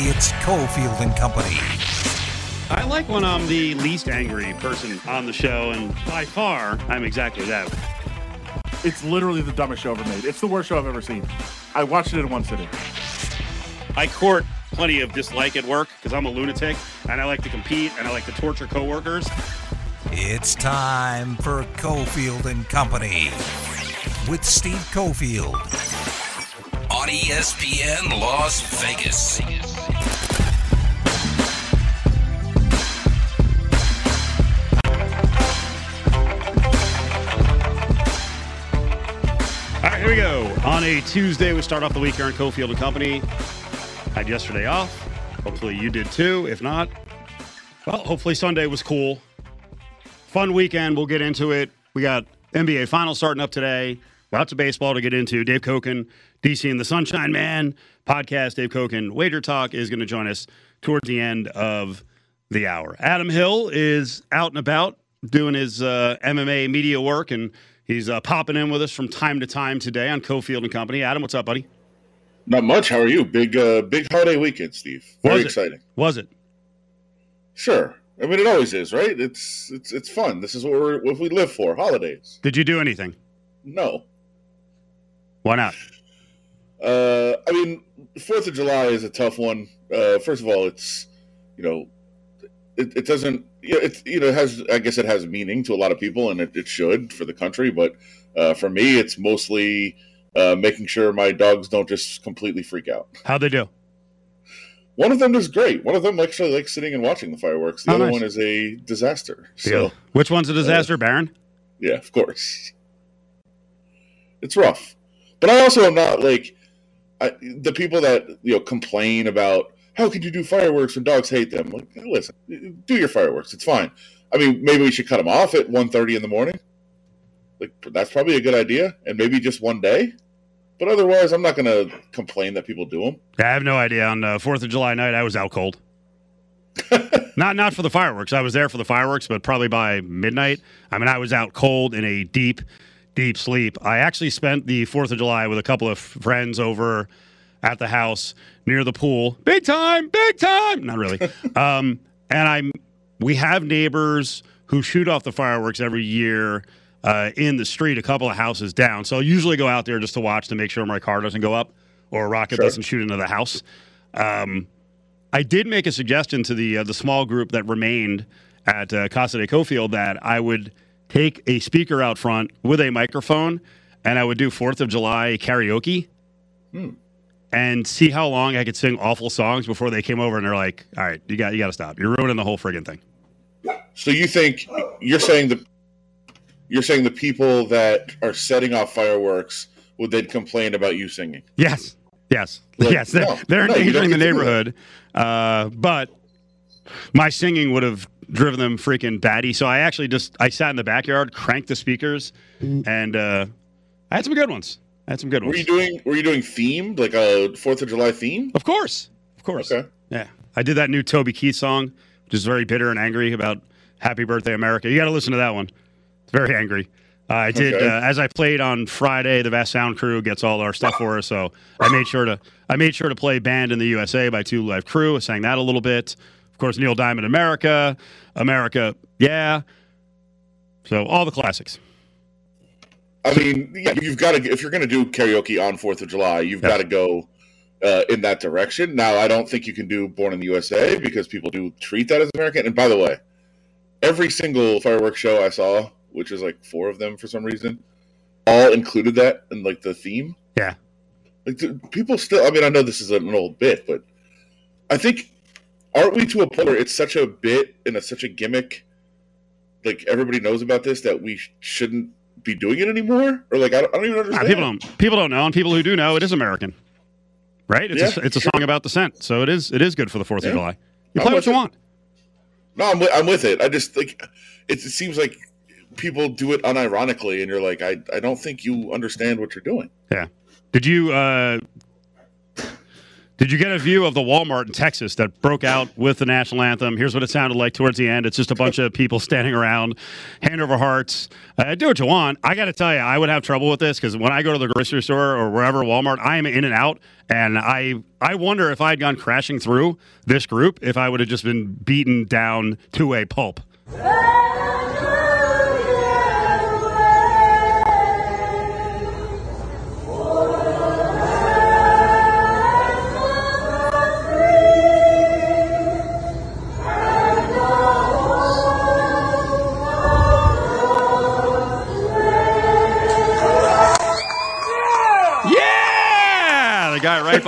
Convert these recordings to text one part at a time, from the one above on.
It's Cofield and Company. I like when I'm the least angry person on the show, and by far, I'm exactly that. It's literally the dumbest show ever made. It's the worst show I've ever seen. I watched it in one sitting. I court plenty of dislike at work because I'm a lunatic and I like to compete and I like to torture coworkers. It's time for Cofield and Company with Steve Cofield on ESPN Las Vegas. Here we go. On a Tuesday, we start off the week here on Cofield and Company. Had yesterday off. Hopefully you did too. If not, well, hopefully Sunday was cool. Fun weekend. We'll get into it. We got NBA Finals starting up today. Lots of baseball to get into. Dave Cokin, DC and the Sunshine Man podcast. Dave Cokin, Wager Talk is going to join us towards the end of the hour. Adam Hill is out and about doing his uh, MMA media work, and he's uh, popping in with us from time to time today on Cofield and Company. Adam, what's up, buddy? Not much. How are you? Big, uh, big holiday weekend, Steve. Very Was exciting. Was it? Sure. I mean, it always is, right? It's it's it's fun. This is what we're what we live for. Holidays. Did you do anything? No. Why not? Uh, I mean, Fourth of July is a tough one. Uh, first of all, it's you know, it, it doesn't. Yeah, it you know it has. I guess it has meaning to a lot of people, and it, it should for the country. But uh, for me, it's mostly uh, making sure my dogs don't just completely freak out. How'd they do? One of them is great. One of them actually likes sitting and watching the fireworks. The Oh, other nice. one is a disaster. So Which one's a disaster, Baron? yeah, of course, it's rough. But I also am not like I, the people that you know complain about how could you do fireworks when dogs hate them. Like, listen, do your fireworks. It's fine. I mean, maybe we should cut them off at 1.30 in the morning. Like that's probably a good idea, and maybe just one day. But otherwise, I'm not going to complain that people do them. I have no idea. On uh, Fourth of July night, I was out cold. not not for the fireworks. I was there for the fireworks, but probably by midnight. I mean, I was out cold in a deep, deep sleep. I actually spent the Fourth of July with a couple of friends over at the house near the pool. Big time, big time. Not really. um, and I'm. We have neighbors who shoot off the fireworks every year uh, in the street, a couple of houses down. So I usually go out there just to watch to make sure my car doesn't go up or a rocket Sure. doesn't shoot into the house. Um, I did make a suggestion to the uh, the small group that remained at uh, Casa de Cofield that I would take a speaker out front with a microphone and I would do Fourth of July karaoke Hmm. And see how long I could sing awful songs before they came over and they're like, "All right, you got you got to stop. You're ruining the whole friggin' thing." So you think you're saying the you're saying the people that are setting off fireworks would then complain about you singing? Yes, yes, Like, yes. They're, no, they're no, endangering the don't get to do that. neighborhood, uh, but my singing would have driven them freaking batty. So I actually just I sat in the backyard, cranked the speakers, and uh, I had some good ones. I had some good ones. Were you doing Were you doing themed like a Fourth of July theme? of course, of course. Okay. Yeah, I did that new Toby Keith song, which is very bitter and angry about "Happy Birthday America." You got to listen to that one. It's very angry. Uh, I did Okay. uh, as I played on Friday. The Vast Sound Crew gets all our stuff for us, so I made sure to I made sure to play "Banned in the USA" by Two Live Crew. I sang that a little bit. Of course, Neil Diamond, "America," "America," yeah. So all the classics. I mean, yeah, you've got to if you're going to do karaoke on Fourth of July, you've Yeah. got to go uh, in that direction. Now, I don't think you can do "Born in the USA" because people do treat that as American. And by the way, every single fireworks show I saw, which is like four of them for some reason, all included that in like the theme. Yeah. Like people still. I mean, I know this is an old bit, but I think aren't we to a point where it's such a bit and it's such a gimmick? Like everybody knows about this that we sh- shouldn't be doing it anymore, or like I don't, I don't even Nah, understand. people don't people don't know, and people who do know, it is American, right? It's a, Yeah, it's a song about dissent, so it is it is good for the Fourth Yeah. of July. You play what you it. want. No, I'm with, I'm with it. I just like it, it seems like people do it unironically, and you're like, I, I don't think you understand what you're doing. Yeah. Did you uh Did you get a view of the Walmart in Texas that broke out with the national anthem? Here's what it sounded like towards the end. It's just a bunch of people standing around, hand over hearts. Uh, do what you want. I got to tell you, I would have trouble with this because when I go to the grocery store or wherever Walmart, I am in and out, and I I wonder if I had gone crashing through this group if I would have just been beaten down to a pulp.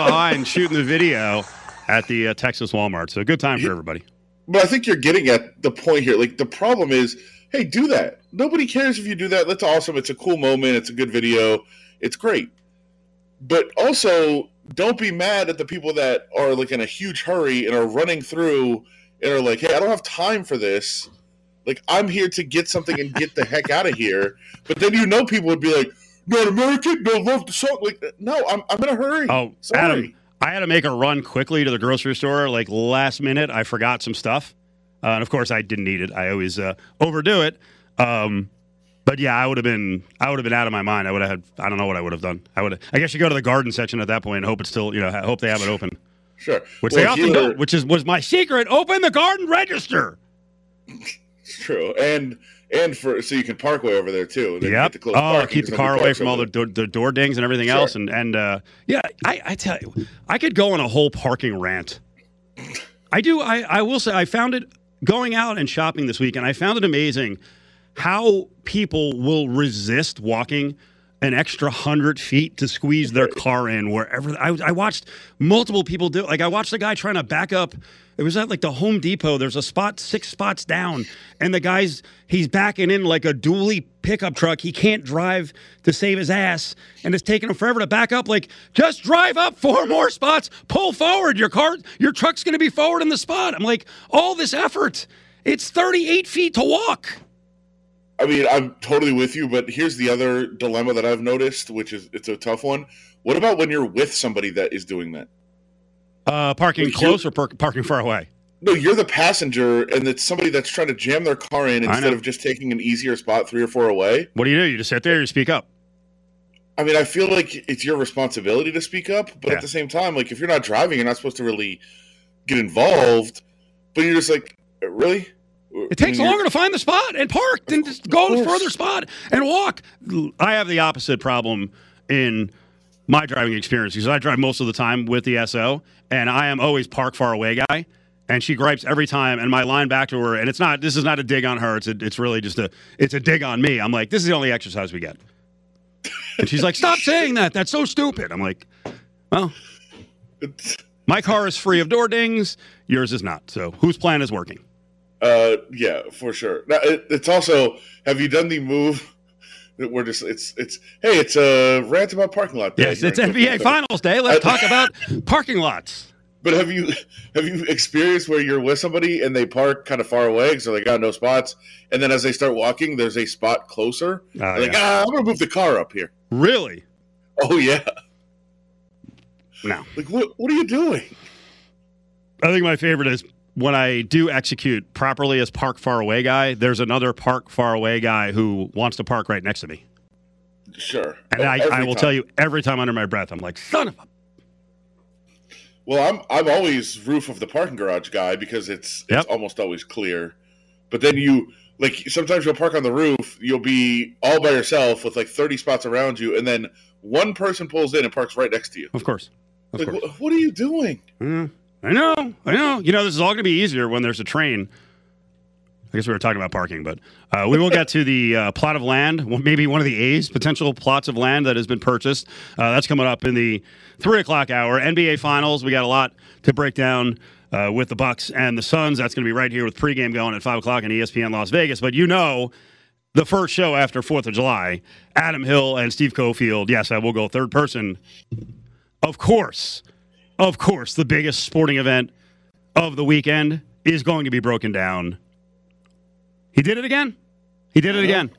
Behind shooting the video at the uh, Texas Walmart. So good time for everybody. But I think you're getting at the point here. Like the problem is, hey, do that. Nobody cares if you do that. That's awesome. It's a cool moment. It's a good video. It's great. But also, don't be mad at the people that are like in a huge hurry and are running through and are like, hey, I don't have time for this. Like I'm here to get something and get the heck out of here. But then you know people would be like, not American, don't love the song. Like, no, I'm I'm in a hurry. Oh, Sorry. Adam, I had to make a run quickly to the grocery store. Like last minute, I forgot some stuff, uh, and of course, I didn't need it. I always uh, overdo it. Um, but yeah, I would have been I would have been out of my mind. I would have had I don't know what I would have done. I would I guess you go to the garden section at that point and hope it's still you know hope they have it open, Sure. which Well, they often don't. Which is was my secret. Open the garden register. It's true, and and for so you can park way over there too. and Yep. get the Oh, keep the car away from all the door, the door dings and everything Sure. else. And and uh, yeah, I, I tell you, I could go on a whole parking rant. I do. I, I will say I found it going out and shopping this weekend. I found it amazing how people will resist walking an extra hundred feet to squeeze their car in wherever. I, I watched multiple people do. Like I watched the guy trying to back up. It was at like the Home Depot. There's a spot six spots down, and the guy's he's backing in like a dually pickup truck. He can't drive to save his ass, and it's taking him forever to back up. Like just drive up four more spots, pull forward. Your car, your truck's to be forward in the spot. I'm like all this effort. It's 38 feet to walk. I mean, I'm totally with you, but here's the other dilemma that I've noticed, which is it's a tough one. What about when you're with somebody that is doing that? Uh, parking Wait, close or par- parking far away? No, you're the passenger, and it's somebody that's trying to jam their car in instead of just taking an easier spot three or four away. What do you do? You just sit there. You speak up. I mean, I feel like it's your responsibility to speak up, but Yeah. at the same time, like if you're not driving, you're not supposed to really get involved. But you're just like, really? It takes mm-hmm. longer to find the spot and park than just go to course. further spot and walk. I have the opposite problem in my driving experience because I drive most of the time with the SO, and I am always park far away guy. And she gripes every time, and my line back to her, and it's not. This is not a dig on her. It's a, it's really just a. It's a dig on me. I'm like, this is the only exercise we get. And she's like, stop saying that. That's so stupid. I'm like, well, my car is free of door dings. Yours is not. So whose plan is working? Uh, yeah, for sure. Now, it, it's also, have you done the move that we're just, it's, it's, hey, it's a rant about parking lot. day Yes, it's NBA. Finals Day. Let's I- talk about parking lots. But have you, have you experienced where you're with somebody and they park kind of far away because they got no spots, and then as they start walking, there's a spot closer. Oh, They're like, ah, I'm gonna move the car up here. Really? Oh yeah. No. Like, what, what are you doing? I think my favorite is when I do execute properly as park far away guy. There's another park far away guy who wants to park right next to me, Sure. and I, I will time. tell you every time under my breath, I'm like, son of a. Well, I'm I'm always roof of the parking garage guy because it's Yep. it's almost always clear. But then you like sometimes you'll park on the roof, you'll be all by yourself with like 30 spots around you, and then one person pulls in and parks right next to you. Of course. Of Like, course. what are you doing? Yeah, I know. I know. You know, this is all going to be easier when there's a train. I guess we were talking about parking, but uh, we will get to the uh, plot of land, maybe one of the A's potential plots of land that has been purchased. Uh, that's coming up in the three o'clock hour. NBA Finals. We got a lot to break down uh, with the Bucks and the Suns. That's going to be right here with pregame going at five o'clock on ESPN Las Vegas. But you know, the first show after Fourth of July, Adam Hill and Steve Cofield. Yes, I will go third person. Of course, of course, the biggest sporting event of the weekend is going to be broken down. He did it again. He did it uh-huh. again.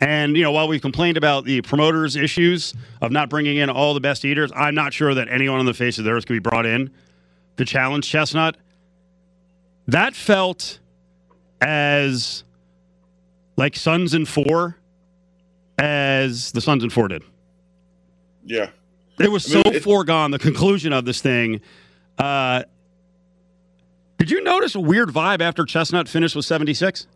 And you know, while we've complained about the promoters' issues of not bringing in all the best eaters, I'm not sure that anyone on the face of the earth could be brought in to challenge Chestnut. That felt as like Sons and Four as the Sons and Four did. Yeah. It was I mean, so it- foregone the conclusion of this thing. Uh, did you notice a weird vibe after Chestnut finished with 76?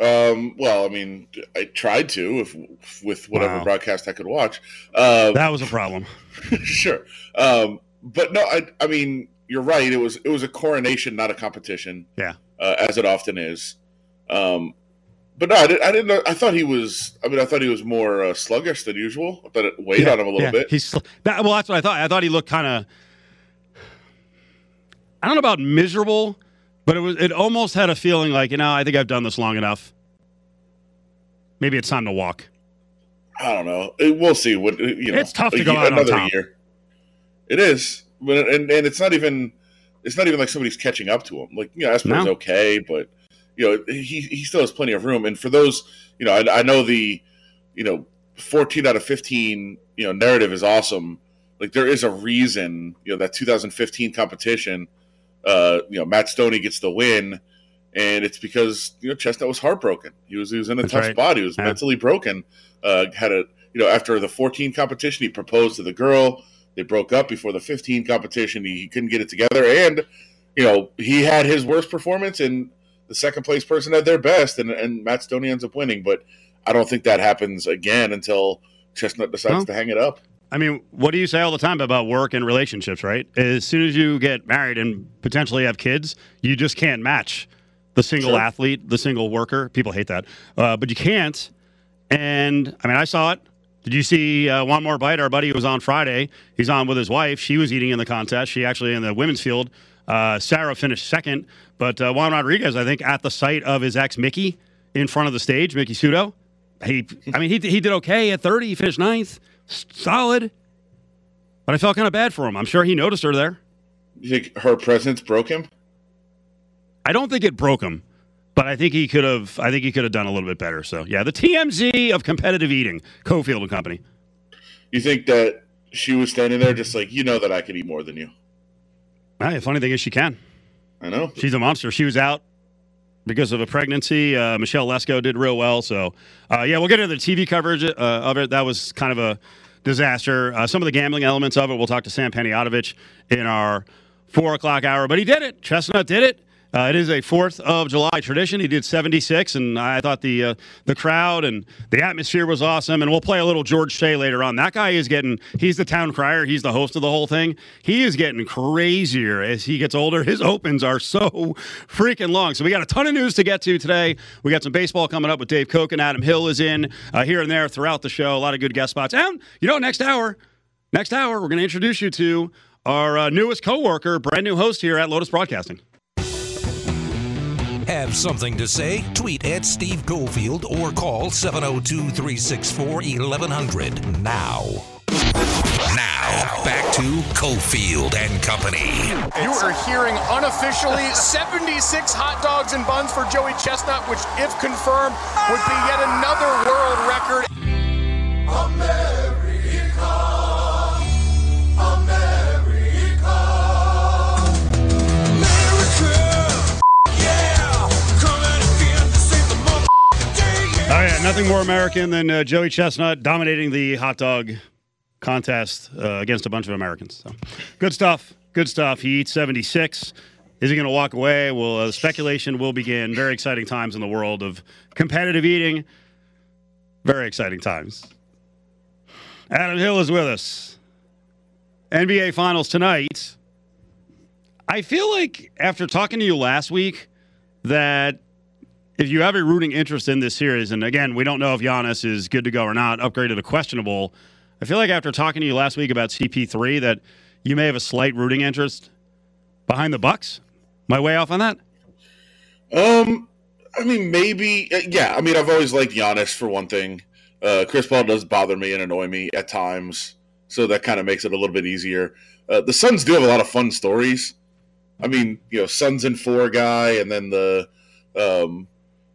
Um, well, I mean, I tried to if with whatever Wow. broadcast I could watch. Uh, That was a problem. sure. Um, but no, I, I mean, you're right. It was it was a coronation, not a competition. Yeah. Uh, as it often is. Um, but no, I, did, I didn't know. I thought he was. I mean, I thought he was more uh, sluggish than usual. I thought it weighed Yeah, on him a little yeah. bit. He's sl- that, well, that's what I thought. I thought he looked kind of. I don't know about miserable, but it was. It almost had a feeling like you know I think I've done this long enough. Maybe it's time to walk. I don't know. It- we'll see. What you know? It's tough to go ye- out on another top. year. It is, but and and it's not even. It's not even like somebody's catching up to him. Like you know, Esper's No. okay, but you know he he still has plenty of room. And for those, you know, I, I know the, you know, fourteen out of fifteen, you know, narrative is awesome. Like there is a reason, you know, that 2015 competition, uh, you know, Matt Stonie gets the win, and it's because you know Chestnut was heartbroken. He was he was in a That's tough right. spot. He was Yeah. mentally broken. Uh, had a you know after the 14 competition, he proposed to the girl. They broke up before the 15 competition. He, he couldn't get it together, and you know he had his worst performance, and the second place person at their best, and and Matt Stonie ends up winning. But I don't think that happens again until Chestnut decides Well, to hang it up. I mean, what do you say all the time about work and relationships, right? As soon as you get married and potentially have kids, you just can't match the single Sure. athlete, the single worker. People hate that, uh, but you can't. And I mean, I saw it. Did you see uh, one more bite? Our buddy was on Friday. He's on with his wife. She was eating in the contest. She actually in the women's field. Uh, Sarah finished second, but uh, Juan Rodriguez, I think, at the site of his ex Miki in front of the stage, Miki Sudo. He, I mean, he he did okay at thirty. He finished ninth, solid. But I felt kind of bad for him. I'm sure he noticed her there. You think her presence broke him? I don't think it broke him, but I think he could have. I think he could have done a little bit better. So yeah, the TMZ of competitive eating, Cofield and Company. You think that she was standing there just like you know that I could eat more than you? The funny thing is, she can. I know. She's a monster. She was out because of a pregnancy. Uh, Michelle Lesco did real well. So, uh, yeah, we'll get into the TV coverage uh, of it. That was kind of a disaster. Uh, some of the gambling elements of it, we'll talk to Sam Panayotovich in our four o'clock hour. But he did it. Chestnut did it. Uh, it is a Fourth of July tradition. He did 76, and I thought the uh, the crowd and the atmosphere was awesome. And we'll play a little George Shea later on. That guy is getting. He's the town crier. He's the host of the whole thing. He is getting crazier as he gets older. His opens are so freaking long. So we got a ton of news to get to today. We got some baseball coming up with Dave Koch and Adam Hill is in uh, here and there throughout the show. A lot of good guest spots. And you know, next hour, next hour, we're going to introduce you to our uh, newest coworker, brand new host here at Lotus Broadcasting. Have something to say? Tweet at Steve Cofield or call 702 364 1100 now. Now, back to Cofield and Company. You are hearing unofficially 76 hot dogs and buns for Joey Chestnut, which, if confirmed, would be yet another world record. Oh nothing more American than uh, Joey Chestnut dominating the hot dog contest uh, against a bunch of Americans. So, good stuff. Good stuff. He eats 76. Is he going to walk away? Well, uh, speculation will begin. Very exciting times in the world of competitive eating. Very exciting times. Adam Hill is with us. NBA Finals tonight. I feel like after talking to you last week that if you have a rooting interest in this series, and again, we don't know if Giannis is good to go or not, upgraded to questionable. I feel like after talking to you last week about CP3, that you may have a slight rooting interest behind the Bucks. My way off on that? Um, I mean, maybe. uh, Yeah, I mean, I've always liked Giannis for one thing. Uh, Chris Paul does bother me and annoy me at times, so that kind of makes it a little bit easier. Uh, the Suns do have a lot of fun stories. I mean, you know, Suns and four guy, and then the, um,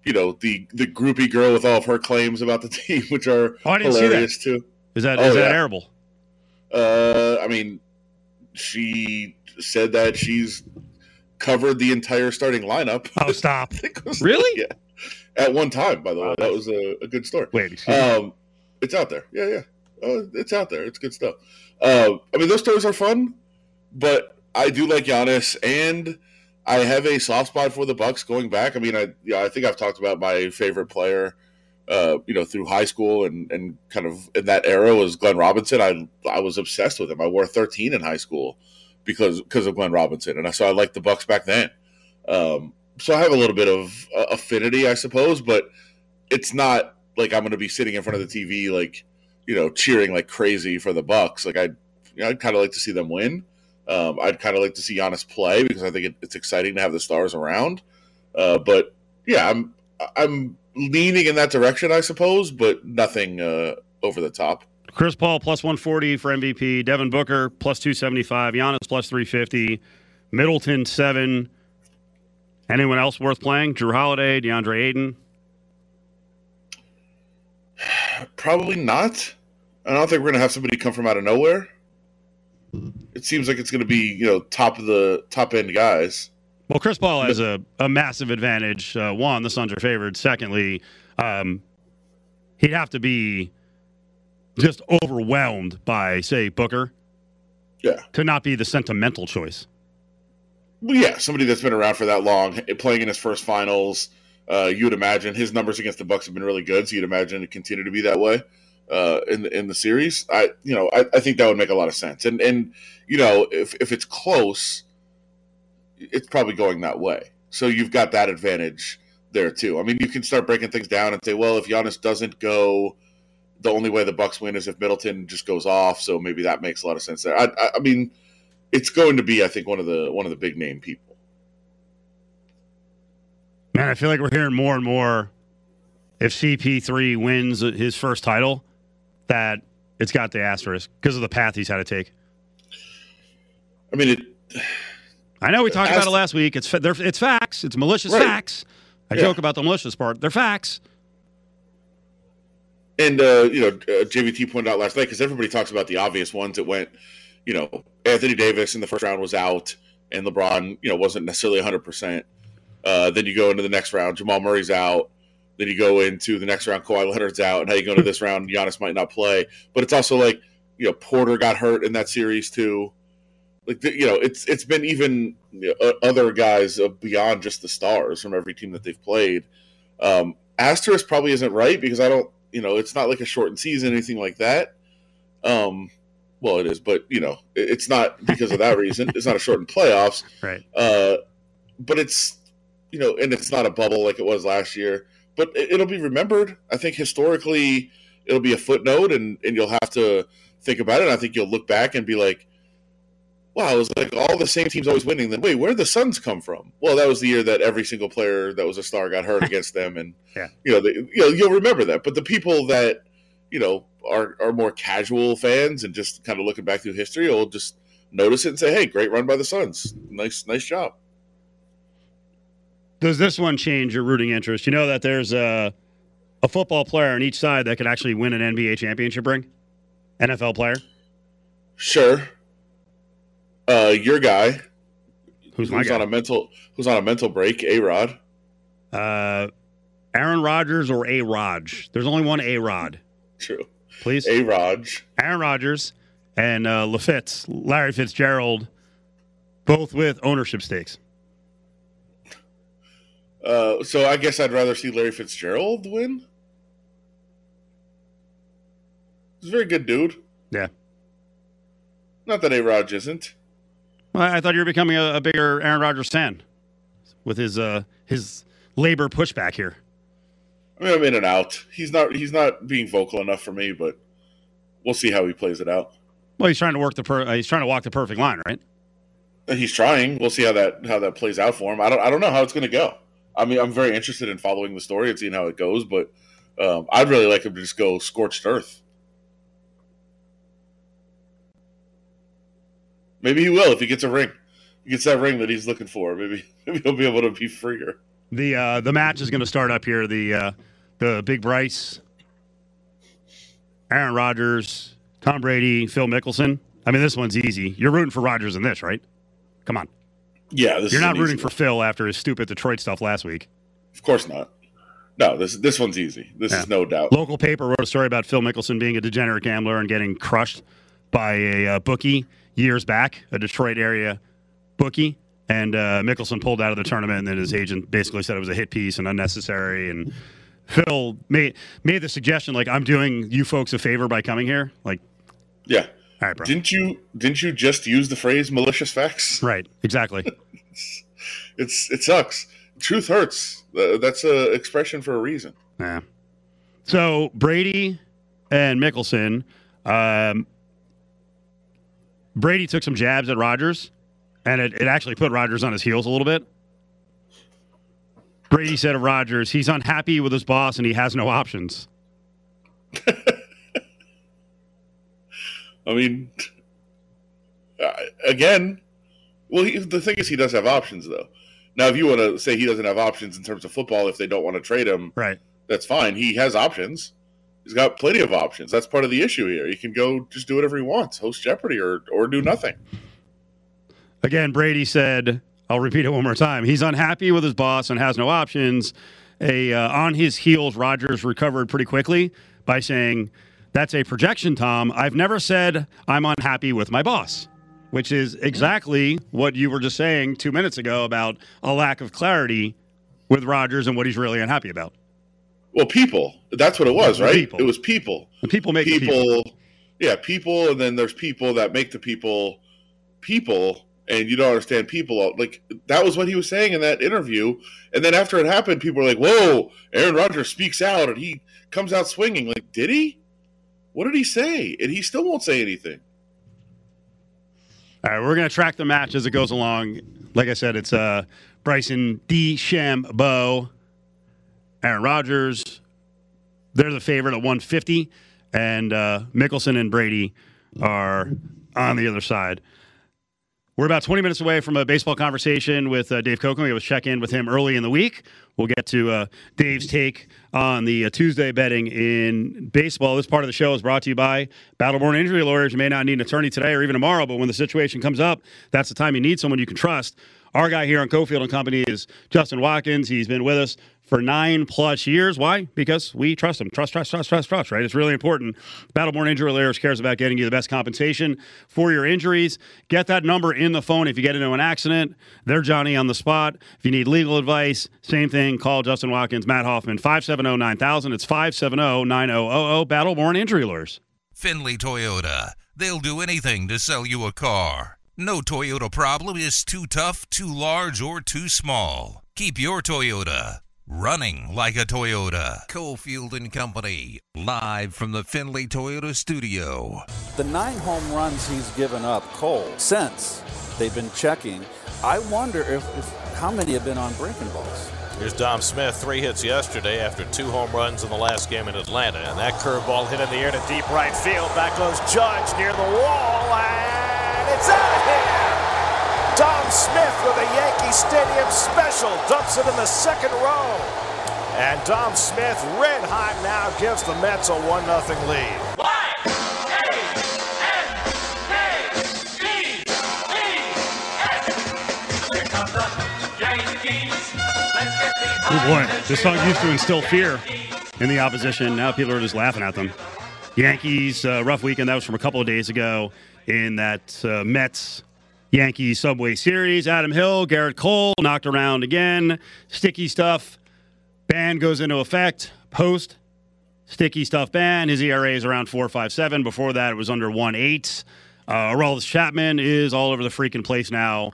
you know the the groupie girl with all of her claims about the team, which are Oh, I didn't see that. hilarious too. Is that Oh, is that yeah. arable? Uh, I mean, she said that she's covered the entire starting lineup. Oh, stop. I think it was- Really? Yeah. At one time, by the way, that was a, a good story. Wait. Um, it's out there. Yeah, yeah. Oh, it's out there. It's good stuff. Uh, I mean, those stories are fun, but I do like Giannis, and I have a soft spot for the Bucks going back. I mean, I yeah, I think I've talked about my favorite player, uh, you know, through high school and and kind of in that era was Glenn Robinson. I I was obsessed with him. I wore 13 in high school because because of Glenn Robinson, and I so I liked the Bucks back then. Um, so I have a little bit of uh, affinity, I suppose, but it's not like I'm going to be sitting in front of the TV like you know cheering like crazy for the Bucks. Like I, you know, I'd kind of like to see them win. Um, I'd kind of like to see Giannis play because I think it, it's exciting to have the stars around. Uh, but yeah, I'm I'm leaning in that direction, I suppose, but nothing uh, over the top. Chris Paul plus 140 for MVP. Devin Booker plus 275. Giannis plus 350. Middleton seven. Anyone else worth playing? Jrue Holiday, DeAndre Ayton. Probably not. I don't think we're going to have somebody come from out of nowhere. It seems like it's going to be you know top of the top end guys. Well, Chris Paul has a, a massive advantage. Uh, one, the Suns are favored. Secondly, um, he'd have to be just overwhelmed by, say, Booker Yeah. to not be the sentimental choice. Well, yeah, somebody that's been around for that long, playing in his first finals. Uh, you would imagine his numbers against the Bucks have been really good, so you'd imagine it continue to be that way uh, in the in the series. I, you know, I, I think that would make a lot of sense. And and you know, if if it's close, it's probably going that way. So you've got that advantage there too. I mean, you can start breaking things down and say, well, if Giannis doesn't go, the only way the Bucks win is if Middleton just goes off. So maybe that makes a lot of sense there. I, I, I mean, it's going to be, I think, one of the one of the big name people. Man, I feel like we're hearing more and more. If CP3 wins his first title, that it's got the asterisk because of the path he's had to take. I mean, it, I know we talked about it last week. It's it's facts. It's malicious Right. facts. I Yeah. joke about the malicious part. They're facts. and uh, you know, uh, JVT pointed out last night because everybody talks about the obvious ones. It went, you know, Anthony Davis in the first round was out, and LeBron, you know, wasn't necessarily 100. percent uh, Then you go into the next round, Jamal Murray's out. Then you go into the next round, Kawhi Leonard's out, and how you go into this round, Giannis might not play. But it's also like, you know, Porter got hurt in that series too. Like you know, it's it's been even you know, other guys beyond just the stars from every team that they've played. Um, asterisk probably isn't right because I don't, you know, it's not like a shortened season, anything like that. Um, well, it is, but you know, it's not because of that reason. It's not a shortened playoffs, Right. uh, but it's you know, and it's not a bubble like it was last year. But it, it'll be remembered. I think historically, it'll be a footnote, and and you'll have to think about it. And I think you'll look back and be like, "Wow, it was like all the same teams always winning." Then wait, where did the Suns come from? Well, that was the year that every single player that was a star got hurt against them, and Yeah. you know, they, you know, you'll remember that. But the people that you know are are more casual fans and just kind of looking back through history will just notice it and say, "Hey, great run by the Suns. Nice, nice job." Does this one change your rooting interest? You know that there's a, a football player on each side that could actually win an NBA championship ring? NFL player? Sure. Uh, your guy, Who's my who's guy? on a mental, who's on a mental break, A Rod. uh, Aaron Rodgers or A Raj? There's only one A Rod. True. Please. A Raj. Aaron Rodgers and uh, LaFitz, Larry Fitzgerald, both with ownership stakes. Uh, so I guess I'd rather see Larry Fitzgerald win. He's a very good dude. Yeah. Not that A Raj isn't. Well, I thought you were becoming a, a bigger Aaron Rodgers fan with his uh, his labor pushback here. I mean, I'm in and out. He's not. He's not being vocal enough for me, but we'll see how he plays it out. Well, he's trying to work the per- uh, he's trying to walk the perfect line, right? He's trying. We'll see how that how that plays out for him. I don't. I don't know how it's going to go. I mean, I'm very interested in following the story and seeing how it goes, but um, I'd really like him to just go scorched earth. Maybe he will if he gets a ring. He gets that ring that he's looking for. Maybe maybe he'll be able to be freer. The uh, the match is going to start up here. The uh, the Big Bryce, Aaron Rodgers, Tom Brady, Phil Mickelson. I mean, this one's easy. You're rooting for Rodgers in this, right? Come on. Yeah, this You're not rooting for one. Phil after his stupid Detroit stuff last week. Of course not. No, this this one's easy. This Yeah. is no doubt. Local paper wrote a story about Phil Mickelson being a degenerate gambler and getting crushed by a uh, bookie years back, a Detroit area bookie. And uh, Mickelson pulled out of the tournament, and then his agent basically said it was a hit piece and unnecessary. And Phil made made the suggestion like, "I'm doing you folks a favor by coming here." Like, Yeah. All right, bro. Didn't you didn't you just use the phrase malicious facts? right, exactly. It's it sucks. Truth hurts. Uh, that's a expression for a reason. Yeah. So Brady and Mickelson, um, Brady took some jabs at Rodgers, and it, it actually put Rodgers on his heels a little bit. Brady said of Rodgers, he's unhappy with his boss and he has no options. I mean, again, well, he, the thing is, he does have options though. Now, if you want to say he doesn't have options in terms of football, if they don't want to trade him, Right. that's fine. He has options. He's got plenty of options. That's part of the issue here. He can go just do whatever he wants, host Jeopardy or or do nothing. Again, Brady said, I'll repeat it one more time. He's unhappy with his boss and has no options. A uh, on his heels, Rodgers recovered pretty quickly by saying, "That's a projection, Tom. I've never said I'm unhappy with my boss." Which is exactly what you were just saying two minutes ago about a lack of clarity with Rodgers and what he's really unhappy about. Well, people. That's what it was, right? People. It was people. And people make people, people. yeah, people, and then there's people that make the people people, and you don't understand people. Like that was what he was saying in that interview, and then after it happened, people were like, "Whoa, Aaron Rodgers speaks out, and he comes out swinging." Like, did he? What did he say? And he still won't say anything. All right, we're going to track the match as it goes along. Like I said, it's uh, Bryson DeChambeau, Aaron Rodgers. They're the favorite at 150, and uh, Mickelson and Brady are on the other side. We're about 20 minutes away from a baseball conversation with uh, Dave Cokin. We a check in with him early in the week. We'll get to uh, Dave's take on the uh, Tuesday betting in baseball. This part of the show is brought to you by Battleborn Injury Lawyers. You may not need an attorney today or even tomorrow, but when the situation comes up, that's the time you need someone you can trust. Our guy here on Cofield and Company is Justin Watkins. He's been with us for nine plus years. Why? Because we trust him. Trust, trust, trust, trust, trust, right? It's really important. Battleborn Injury Lawyers cares about getting you the best compensation for your injuries. Get that number in the phone if you get into an accident. They're Johnny on the spot. If you need legal advice, same thing. Call Justin Watkins, Matt Hoffman, 570 9000. It's 570 9000. Battleborn Injury Lawyers. Findlay Toyota. They'll do anything to sell you a car. No Toyota problem is too tough, too large, or too small. Keep your Toyota running like a Toyota. Cofield and Company, live from the Findlay Toyota studio. The nine home runs he's given up, Cole, since they've been checking, I wonder if, if how many have been on breaking balls. Here's Dom Smith, three hits yesterday after two home runs in the last game in Atlanta. And that curveball hit in the air to deep right field. Back goes Judge near the wall, and it's out of here. Dom Smith with a Yankee Stadium special dumps it in the second row. And Dom Smith, red hot now, gives the Mets a 1 0 lead. Oh boy, this song used to instill fear in the opposition. Now people are just laughing at them. Yankees, uh, rough weekend. That was from a couple of days ago in that uh, Mets Yankees Subway Series. Adam Hill, Gerrit Cole knocked around again. Sticky stuff. Ban goes into effect. Post sticky stuff ban. His ERA is around 4.57. Before that, it was under 1.8. Uh, Aroldis Chapman is all over the freaking place now.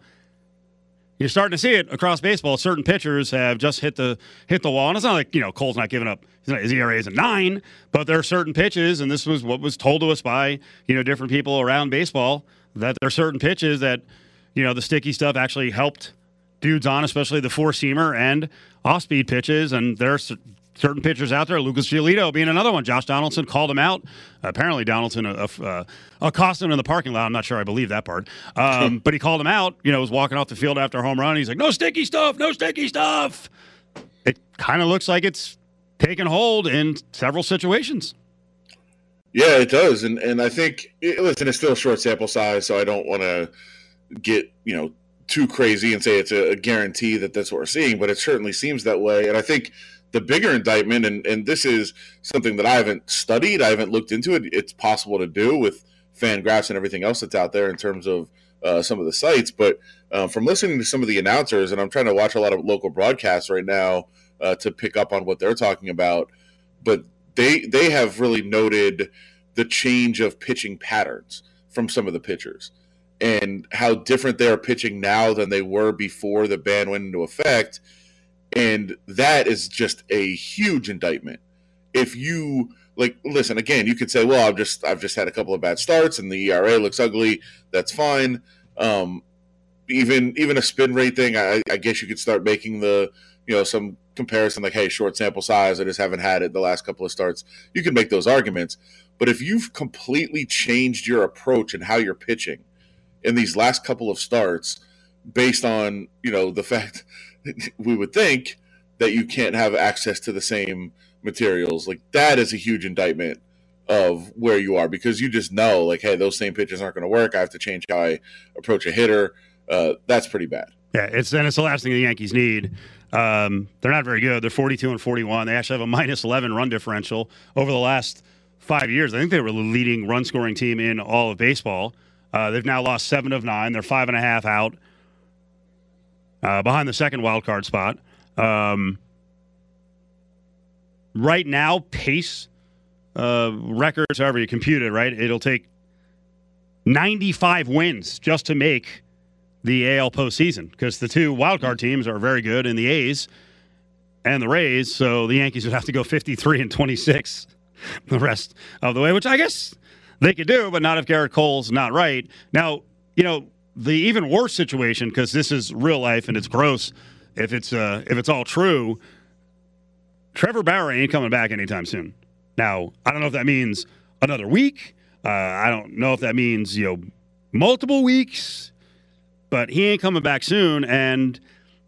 You're starting to see it across baseball. Certain pitchers have just hit the hit the wall, and it's not like you know Cole's not giving up. His ERA is a nine, but there are certain pitches, and this was what was told to us by you know different people around baseball that there are certain pitches that you know the sticky stuff actually helped dudes on, especially the four seamer and off speed pitches, and there are certain pitchers out there. Lucas Giolito being another one. Josh Donaldson called him out. Apparently, Donaldson uh, uh, accosted him in the parking lot. I'm not sure I believe that part, um, but he called him out. You know, was walking off the field after a home run. He's like, "No sticky stuff, no sticky stuff." It kind of looks like it's taken hold in several situations. Yeah, it does, and and I think listen, it's still a short sample size, so I don't want to get you know too crazy and say it's a, a, guarantee that that's what we're seeing, but it certainly seems that way. And I think the bigger indictment, and and this is something that I haven't studied, I haven't looked into it. It's possible to do with FanGraphs and everything else that's out there in terms of uh, some of the sites, but uh, from listening to some of the announcers, and I'm trying to watch a lot of local broadcasts right now uh, to pick up on what they're talking about, but they they have really noted the change of pitching patterns from some of the pitchers and how different they are pitching now than they were before the ban went into effect. And that is just a huge indictment. If you like listen again, you could say, Well, I've just I've just had a couple of bad starts and the ERA looks ugly, that's fine. Um, even even a spin rate thing, I, I guess you could start making the you know some comparison like, hey, short sample size, I just haven't had it the last couple of starts. You can make those arguments. But if you've completely changed your approach and how you're pitching in these last couple of starts, based on you know the fact we would think that you can't have access to the same materials, like that is a huge indictment of where you are because you just know like, hey, those same pitches aren't going to work. I have to change how I approach a hitter. Uh, that's pretty bad. Yeah, it's and it's the last thing the Yankees need. Um, they're not very good. They're 42 and 41. They actually have a minus 11 run differential over the last five years. I think they were the leading run scoring team in all of baseball. Uh, they've now lost seven of nine. They're five and a half out uh, behind the second wild card spot. Um, right now, pace uh, records, however you compute it, right? It'll take 95 wins just to make the AL postseason because the two wild card teams are very good in the A's and the Rays. So the Yankees would have to go 53 and 26 the rest of the way, which I guess they could do, but not if Gerrit Cole's not right. Now, you know, the even worse situation because this is real life and it's gross. If it's uh, if it's all true, Trevor Bauer ain't coming back anytime soon. Now, I don't know if that means another week. Uh, I don't know if that means you know multiple weeks, but he ain't coming back soon. And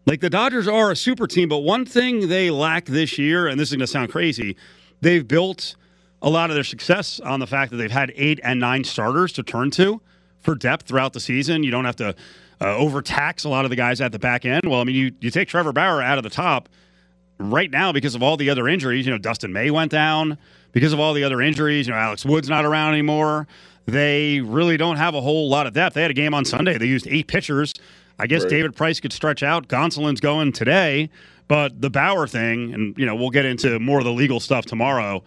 like the Dodgers are a super team, but one thing they lack this year, and this is going to sound crazy, they've built a lot of their success on the fact that they've had eight and nine starters to turn to for depth throughout the season. You don't have to uh, overtax a lot of the guys at the back end. Well, I mean, you, you take Trevor Bauer out of the top right now because of all the other injuries. You know, Dustin May went down because of all the other injuries. You know, Alex Wood's not around anymore. They really don't have a whole lot of depth. They had a game on Sunday. They used eight pitchers. I guess right. David Price could stretch out. Gonsolin's going today. But the Bauer thing, and, you know, we'll get into more of the legal stuff tomorrow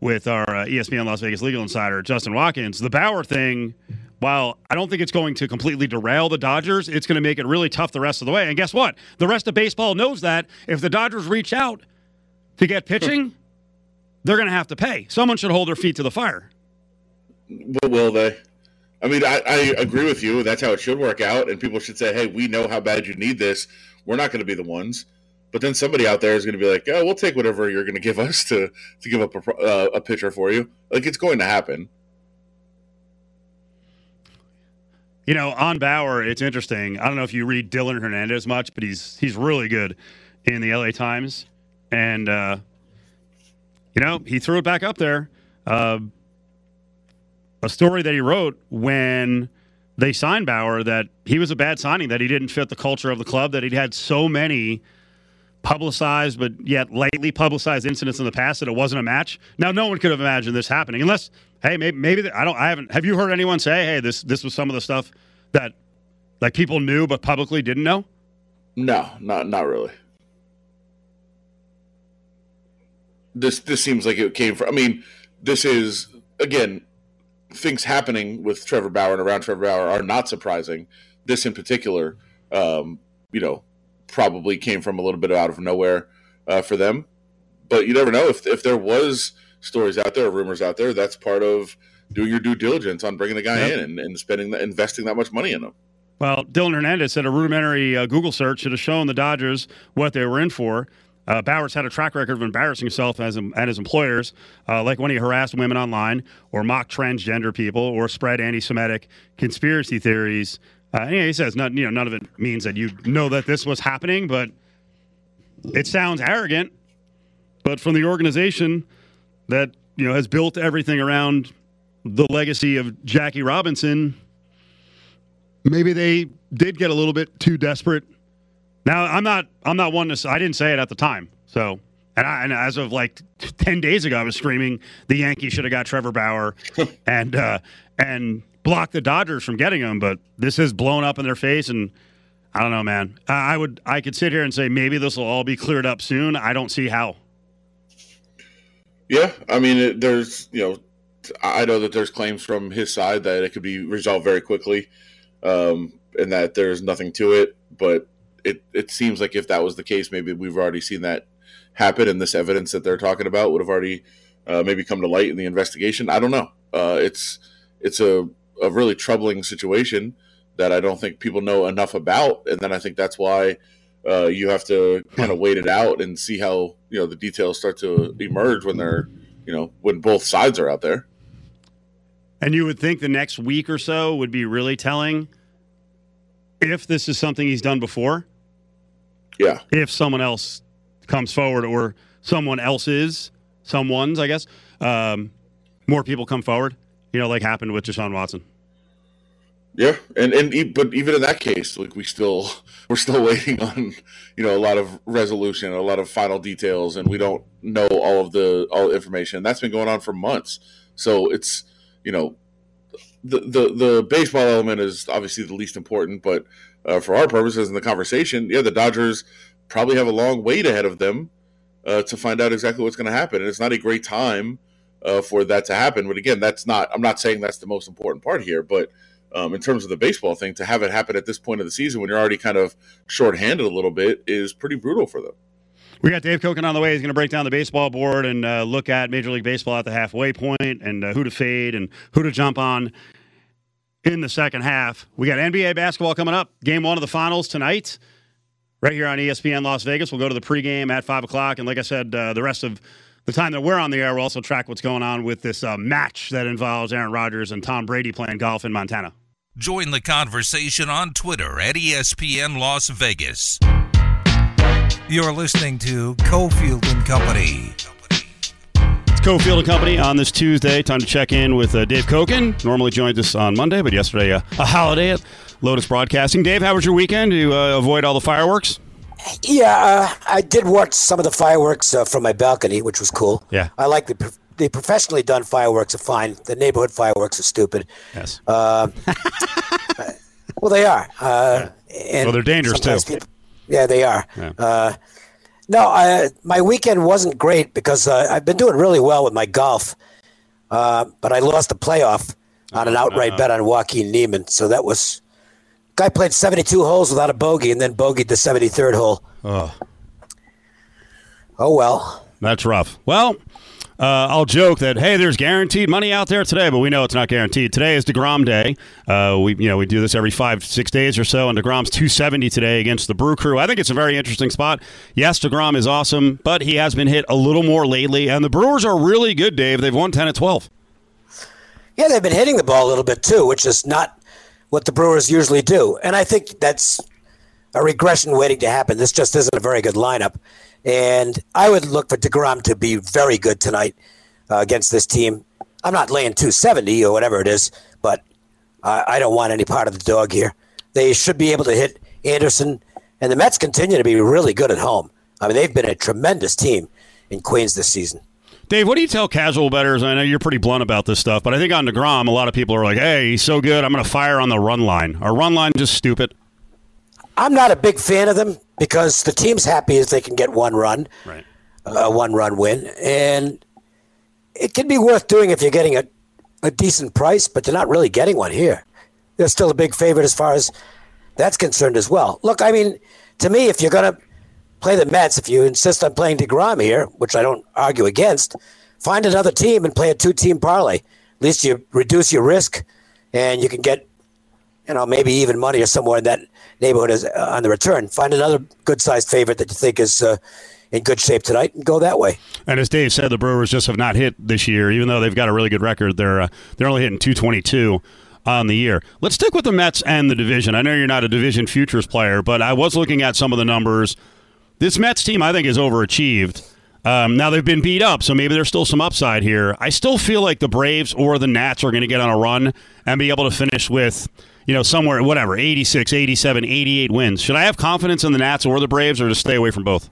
with our uh, ESPN Las Vegas legal insider, Justin Watkins. The Bauer thing, while I don't think it's going to completely derail the Dodgers, it's going to make it really tough the rest of the way. And guess what? The rest of baseball knows that if the Dodgers reach out to get pitching, they're going to have to pay. Someone should hold their feet to the fire. But will they? I mean, I, I agree with you. That's how it should work out. And people should say, hey, we know how bad you need this. We're not going to be the ones. But then somebody out there is going to be like, "Oh, we'll take whatever you're going to give us to to give up a, uh, a pitcher for you." Like it's going to happen. You know, on Bauer, it's interesting. I don't know if you read Dylan Hernandez much, but he's he's really good in the LA Times, and uh, you know he threw it back up there. Uh, a story that he wrote when they signed Bauer that he was a bad signing, that he didn't fit the culture of the club, that he'd had so many publicized but yet lightly publicized incidents in the past that it wasn't a match. Now, no one could have imagined this happening unless, hey, maybe, maybe I don't. I haven't. Have you heard anyone say, hey, this this was some of the stuff that like people knew but publicly didn't know? No, not not really. This this seems like it came from. I mean, this is again things happening with Trevor Bauer and around Trevor Bauer are not surprising. This in particular, um, you know, probably came from a little bit out of nowhere uh, for them. But you never know if if there was stories out there, rumors out there. That's part of doing your due diligence on bringing the guy yep. in and, and spending the, investing that much money in him. Well, Dylan Hernandez said a rudimentary uh, Google search should have shown the Dodgers what they were in for. Uh, Bauer's had a track record of embarrassing himself as and his employers, uh, like when he harassed women online, or mocked transgender people, or spread anti-Semitic conspiracy theories. Uh, he says, not, you know, none of it means that you know that this was happening, but it sounds arrogant, but from the organization that you know has built everything around the legacy of Jackie Robinson, maybe they did get a little bit too desperate. Now, I'm not I'm not one to I didn't say it at the time. So, and, I, and as of like 10 days ago I was screaming the Yankees should have got Trevor Bauer and uh and blocked the Dodgers from getting him, but this has blown up in their face and I don't know, man. I would I could sit here and say maybe this will all be cleared up soon. I don't see how. Yeah, I mean, it, there's you know, I know that there's claims from his side that it could be resolved very quickly, um, and that there's nothing to it. But it it seems like if that was the case, maybe we've already seen that happen, and this evidence that they're talking about would have already uh, maybe come to light in the investigation. I don't know. Uh, it's it's a a really troubling situation that I don't think people know enough about, and then I think that's why uh, you have to kind of wait it out and see how you know the details start to emerge when they're you know when both sides are out there. And you would think the next week or so would be really telling if this is something he's done before. Yeah. If someone else comes forward or someone else is, someone's, I guess, um, more people come forward, you know, like happened with Deshaun Watson. Yeah, and and but even in that case, like we still we're still waiting on you know a lot of resolution, a lot of final details, and we don't know all of the all the information. That's been going on for months. So it's you know the the the baseball element is obviously the least important, but uh, for our purposes in the conversation, yeah, the Dodgers probably have a long wait ahead of them uh, to find out exactly what's going to happen, and it's not a great time uh, for that to happen. But again, that's not. I'm not saying that's the most important part here, but um, in terms of the baseball thing, to have it happen at this point of the season when you're already kind of shorthanded a little bit is pretty brutal for them. We got Dave Cokin on the way. He's going to break down the baseball board and uh, look at Major League Baseball at the halfway point and uh, who to fade and who to jump on in the second half. We got NBA basketball coming up. Game one of the finals tonight, right here on ESPN Las Vegas. We'll go to the pregame at 5 o'clock. And like I said, uh, the rest of the time that we're on the air, we'll also track what's going on with this uh, match that involves Aaron Rodgers and Tom Brady playing golf in Montana. Join the conversation on Twitter at ESPN Las Vegas. You're listening to Cofield and Company. Cofield and Company on this Tuesday. Time to check in with uh, Dave Cokin. Normally joins us on Monday, but yesterday uh, a holiday at Lotus Broadcasting. Dave, how was your weekend? Do you uh, avoid all the fireworks? Yeah, uh, I did watch some of the fireworks uh, from my balcony, which was cool. Yeah. I like the the professionally done fireworks are fine. The neighborhood fireworks are stupid. Yes. Uh, well, they are. Uh, and Well, they're dangerous, too. people- yeah, they are. Yeah. No, I, my weekend wasn't great because uh, I've been doing really well with my golf, uh, but I lost the playoff on an outright bet on Joaquin Niemann. So that was guy played 72 holes without a bogey and then bogeyed the 73rd hole. Oh, Oh well. that's rough. Well, uh, I'll joke that hey, there's guaranteed money out there today, but we know it's not guaranteed. Today is Degrom Day. Uh, we you know we do this every five six days or so, and Degrom's 270 today against the Brew Crew. I think it's a very interesting spot. Yes, Degrom is awesome, but he has been hit a little more lately, and the Brewers are really good. Dave, they've won 10 at 12. Yeah, they've been hitting the ball a little bit too, which is not what the Brewers usually do. And I think that's a regression waiting to happen. This just isn't a very good lineup. And I would look for DeGrom to be very good tonight uh, against this team. I'm not laying 270 or whatever it is, but I I don't want any part of the dog here. They should be able to hit Anderson. And the Mets continue to be really good at home. I mean, they've been a tremendous team in Queens this season. Dave, what do you tell casual bettors? I know you're pretty blunt about this stuff, but I think on Degrom, a lot of people are like, "Hey, he's so good, I'm going to fire on the run line." Our run line just stupid? I'm not a big fan of them because the team's happy as they can get one run, Right. Uh, a one run win. And it can be worth doing if you're getting a, a decent price, but they're not really getting one here. They're still a big favorite as far as that's concerned as well. Look, I mean, to me, if you're going to play the Mets, if you insist on playing DeGrom here, which I don't argue against, find another team and play a two team parlay. At least you reduce your risk and you can get you know, maybe even money or somewhere in that neighborhood is uh, on the return. Find another good sized favorite that you think is uh, in good shape tonight and go that way. And as Dave said, the Brewers just have not hit this year, even though they've got a really good record. They're uh, they're only hitting 222 on the year. Let's stick with the Mets and the division. I know you're not a division futures player, but I was looking at some of the numbers. This Mets team, I think, is overachieved. Um, now they've been beat up, so maybe there's still some upside here. I still feel like the Braves or the Nats are going to get on a run and be able to finish with, you know, somewhere, whatever, 86, 87, 88 wins. Should I have confidence in the Nats or the Braves or just stay away from both?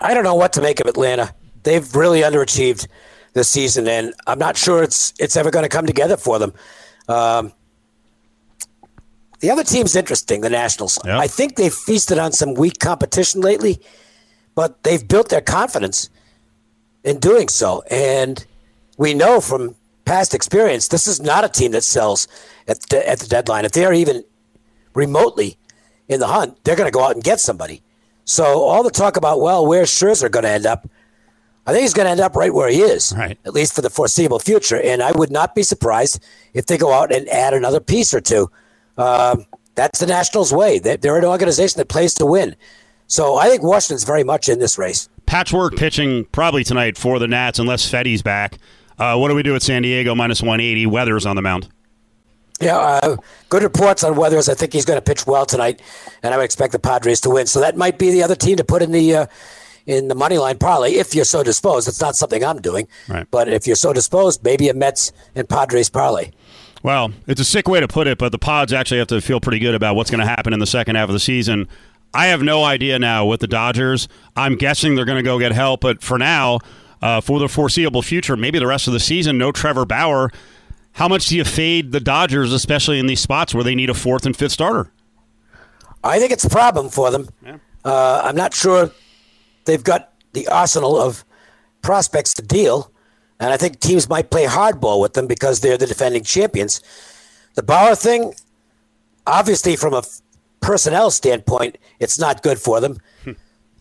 I don't know what to make of Atlanta. They've really underachieved this season, and I'm not sure it's it's ever going to come together for them. Um, the other team's interesting, the Nationals. Yep. I think they've feasted on some weak competition lately, but they've built their confidence in doing so. And we know from past experience, this is not a team that sells at the, at the deadline. If they're even remotely in the hunt, they're going to go out and get somebody. So all the talk about, well, where's Scherzer going to end up? I think he's going to end up right where he is, Right. at least for the foreseeable future. And I would not be surprised if they go out and add another piece or two. Um, that's the Nationals' way. They're, they're an organization that plays to win. So I think Washington's very much in this race. Patchwork pitching probably tonight for the Nats unless Fedde's back. Uh, what do we do at San Diego? Minus 180. Weathers on the mound. Yeah, uh, good reports on Weathers. I think he's going to pitch well tonight, and I would expect the Padres to win. So that might be the other team to put in the uh, in the money line parlay if you're so disposed. It's not something I'm doing, Right. but if you're so disposed, maybe a Mets and Padres parlay. Well, it's a sick way to put it, but the Pods actually have to feel pretty good about what's going to happen in the second half of the season. I have no idea now with the Dodgers. I'm guessing they're going to go get help, but for now, uh, for the foreseeable future, maybe the rest of the season, no Trevor Bauer. How much do you fade the Dodgers, especially in these spots where they need a fourth and fifth starter? I think it's a problem for them. Uh, I'm not sure they've got the arsenal of prospects to deal, and I think teams might play hardball with them because they're the defending champions. The Bauer thing, obviously, from a personnel standpoint, it's not good for them.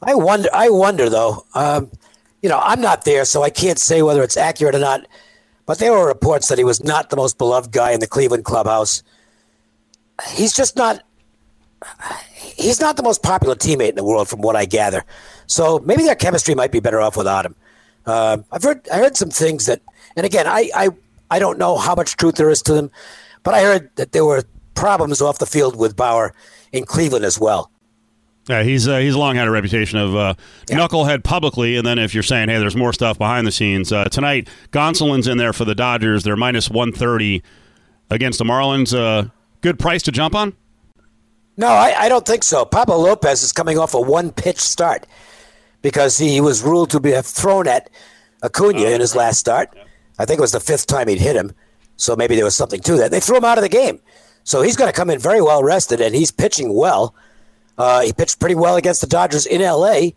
I wonder. I wonder though. Um, you know, I'm not there, so I can't say whether it's accurate or not. But there were reports that he was not the most beloved guy in the Cleveland clubhouse. He's just not he's not the most popular teammate in the world, from what I gather. So maybe their chemistry might be better off without him. Uh, I've heard I heard some things that, and again, I, I I don't know how much truth there is to them, but I heard that there were problems off the field with Bauer in Cleveland as well. Yeah, he's uh, he's long had a reputation of uh, knucklehead publicly, and then if you're saying, hey, there's more stuff behind the scenes. Uh, tonight, Gonsolin's in there for the Dodgers. They're minus 130 against the Marlins. Uh, good price to jump on. No, I, I don't think so. Pablo Lopez is coming off a one pitch start because he was ruled to be have thrown at Acuna in his last start. I think it was the fifth time he'd hit him. So maybe there was something to that. They threw him out of the game. So he's going to come in very well rested, and he's pitching well. Uh, he pitched pretty well against the Dodgers in L.A.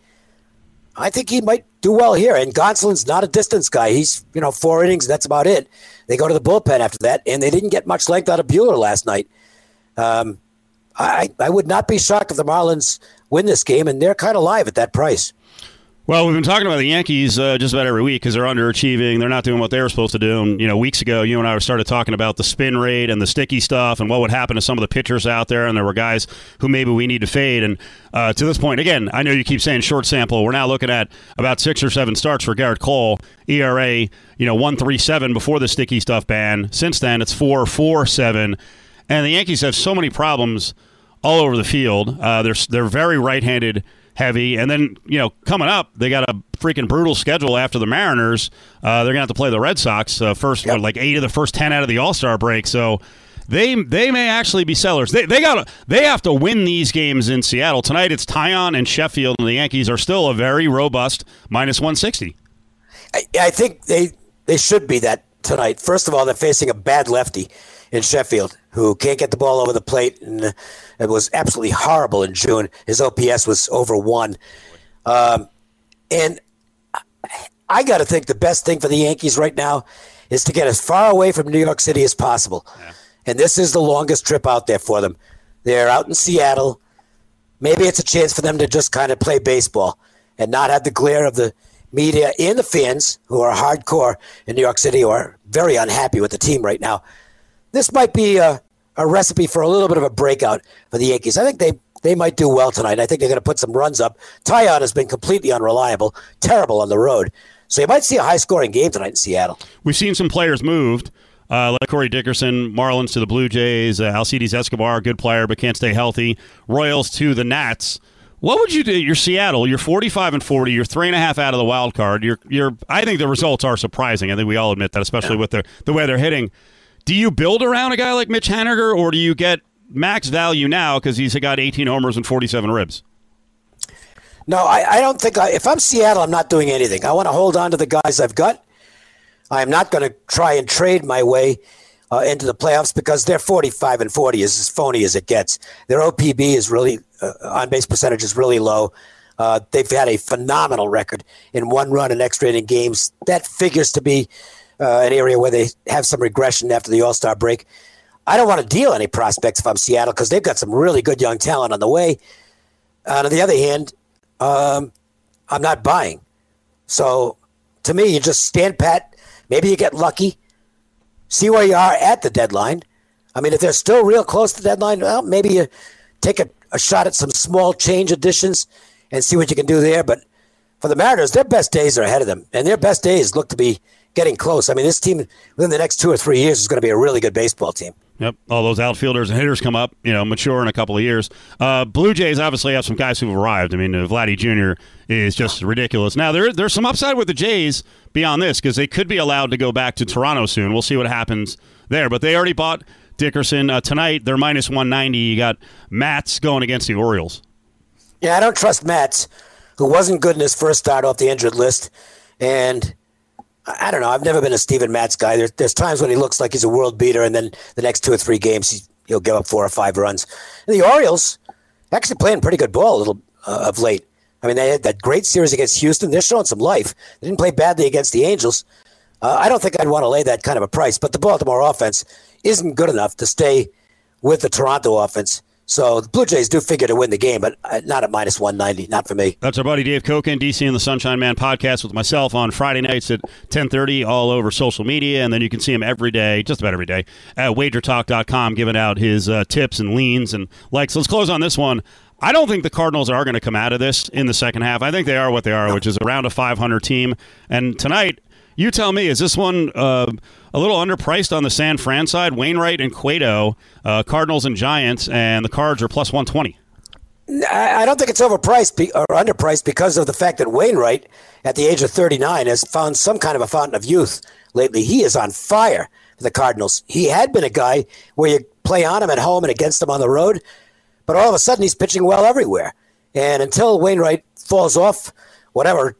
I think he might do well here. And Gonsolin's not a distance guy. He's, you know, four innings, that's about it. They go to the bullpen after that, and they didn't get much length out of Buehler last night. Um, I, I would not be shocked if the Marlins win this game, and they're kind of live at that price. Well, we've been talking about the Yankees uh, just about every week because they're underachieving. They're not doing what they were supposed to do. And you know, weeks ago, you and I started talking about the spin rate and the sticky stuff and what would happen to some of the pitchers out there. And there were guys who maybe we need to fade. And uh, to this point, again, I know you keep saying short sample. We're now looking at about six or seven starts for Gerrit Cole. ERA, you know, one three seven before the sticky stuff ban. Since then, it's four four seven. And the Yankees have so many problems all over the field. Uh, they're they're very right-handed heavy, and then you know coming up they got a freaking brutal schedule after the Mariners. Uh, they're gonna have to play the Red Sox uh, first, what, like eight of the first ten out of the All Star break. So. They, they may actually be sellers. They, they got they have to win these games in Seattle tonight. It's Taillon and Sheffield, and the Yankees are still a very robust minus one sixty. I, I think they they should be that tonight. First of all, they're facing a bad lefty in Sheffield who can't get the ball over the plate, and uh, it was absolutely horrible in June. His OPS was over one, um, and I got to think the best thing for the Yankees right now is to get as far away from New York City as possible. And this is the longest trip out there for them. They're out in Seattle. Maybe it's a chance for them to just kind of play baseball and not have the glare of the media and the fans who are hardcore in New York City who are very unhappy with the team right now. This might be a, a recipe for a little bit of a breakout for the Yankees. I think they, they might do well tonight. I think they're going to put some runs up. Taillon has been completely unreliable, terrible on the road. So you might see a high scoring game tonight in Seattle. We've seen some players moved, uh, like Corey Dickerson, Marlins to the Blue Jays, uh, Alcides Escobar, good player but can't stay healthy. Royals to the Nats. What would you do? You're Seattle. You're 45 and 40. You're three and a half out of the wild card. You're. You're. I think the results are surprising. I think we all admit that, especially with the the way they're hitting. Do you build around a guy like Mitch Haniger, or do you get max value now because he's got 18 homers and 47 ribs? No, I, I don't think I, if I'm Seattle, I'm not doing anything. I want to hold on to the guys I've got. I am not going to try and trade my way uh, into the playoffs because their 45 and 40 is as phony as it gets. Their OPB is really uh, on base percentage is really low. Uh, they've had a phenomenal record in one run and extra inning games. That figures to be uh, an area where they have some regression after the All Star break. I don't want to deal any prospects if I'm Seattle because they've got some really good young talent on the way. on the other hand, um, I'm not buying. So to me, you just stand pat. Maybe you get lucky. See where you are at the deadline. I mean, if they're still real close to the deadline, well, maybe you take a, a shot at some small change additions and see what you can do there. But for the Mariners, their best days are ahead of them, and their best days look to be getting close. I mean, this team within the next two or three years is going to be a really good baseball team. Yep, all those outfielders and hitters come up, you know, mature in a couple of years. Uh, Blue Jays obviously have some guys who've arrived. I mean, uh, Vladdy Jr. is just ridiculous. Now there, there's some upside with the Jays beyond this because they could be allowed to go back to Toronto soon. We'll see what happens there. But they already bought Dickerson uh, tonight. They're minus 190. You got Matz going against the Orioles. Yeah, I don't trust Matz, who wasn't good in his first start off the injured list, and I don't know. I've never been a Steven Matz guy. There's, there's times when he looks like he's a world beater, and then the next two or three games he, he'll give up four or five runs. And the Orioles actually playing pretty good ball a little uh, of late. I mean, they had that great series against Houston. They're showing some life. They didn't play badly against the Angels. Uh, I don't think I'd want to lay that kind of a price, but the Baltimore offense isn't good enough to stay with the Toronto offense. So the Blue Jays do figure to win the game, but uh, not at minus 190. Not for me. That's our buddy Dave Cokin, DC and the Sunshine Man podcast with myself on Friday nights at 1030 all over social media. And then you can see him every day, just about every day, at wagertalk.com giving out his uh, tips and leans and likes. Let's close on this one. I don't think the Cardinals are going to come out of this in the second half. I think they are what they are, which is around a 500 team. And tonight, you tell me, is this one uh, a little underpriced on the San Fran side? Wainwright and Cueto, uh, Cardinals and Giants, and the Cards are plus 120. I don't think it's overpriced or underpriced because of the fact that Wainwright, at the age of 39, has found some kind of a fountain of youth lately. He is on fire for the Cardinals. He had been a guy where you play on him at home and against him on the road, but all of a sudden he's pitching well everywhere. And until Wainwright falls off whatever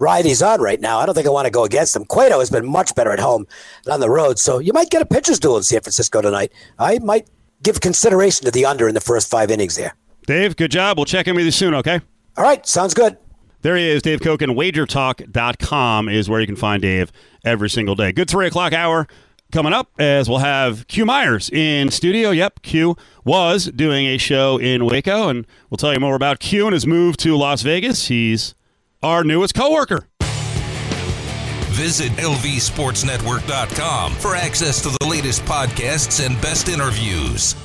ride he's on right now. I don't think I want to go against him. Cueto has been much better at home than on the road, so you might get a pitcher's duel in San Francisco tonight. I might give consideration to the under in the first five innings there. Dave, good job. We'll check in with you soon, okay? All right, sounds good. There he is, Dave Cokin. WagerTalk.com is where you can find Dave every single day. Good three o'clock hour coming up as we'll have Q Myers in studio. Yep, Q was doing a show in Waco, and we'll tell you more about Q and his move to Las Vegas. He's our newest coworker. Visit LVSportsNetwork.com for access to the latest podcasts and best interviews.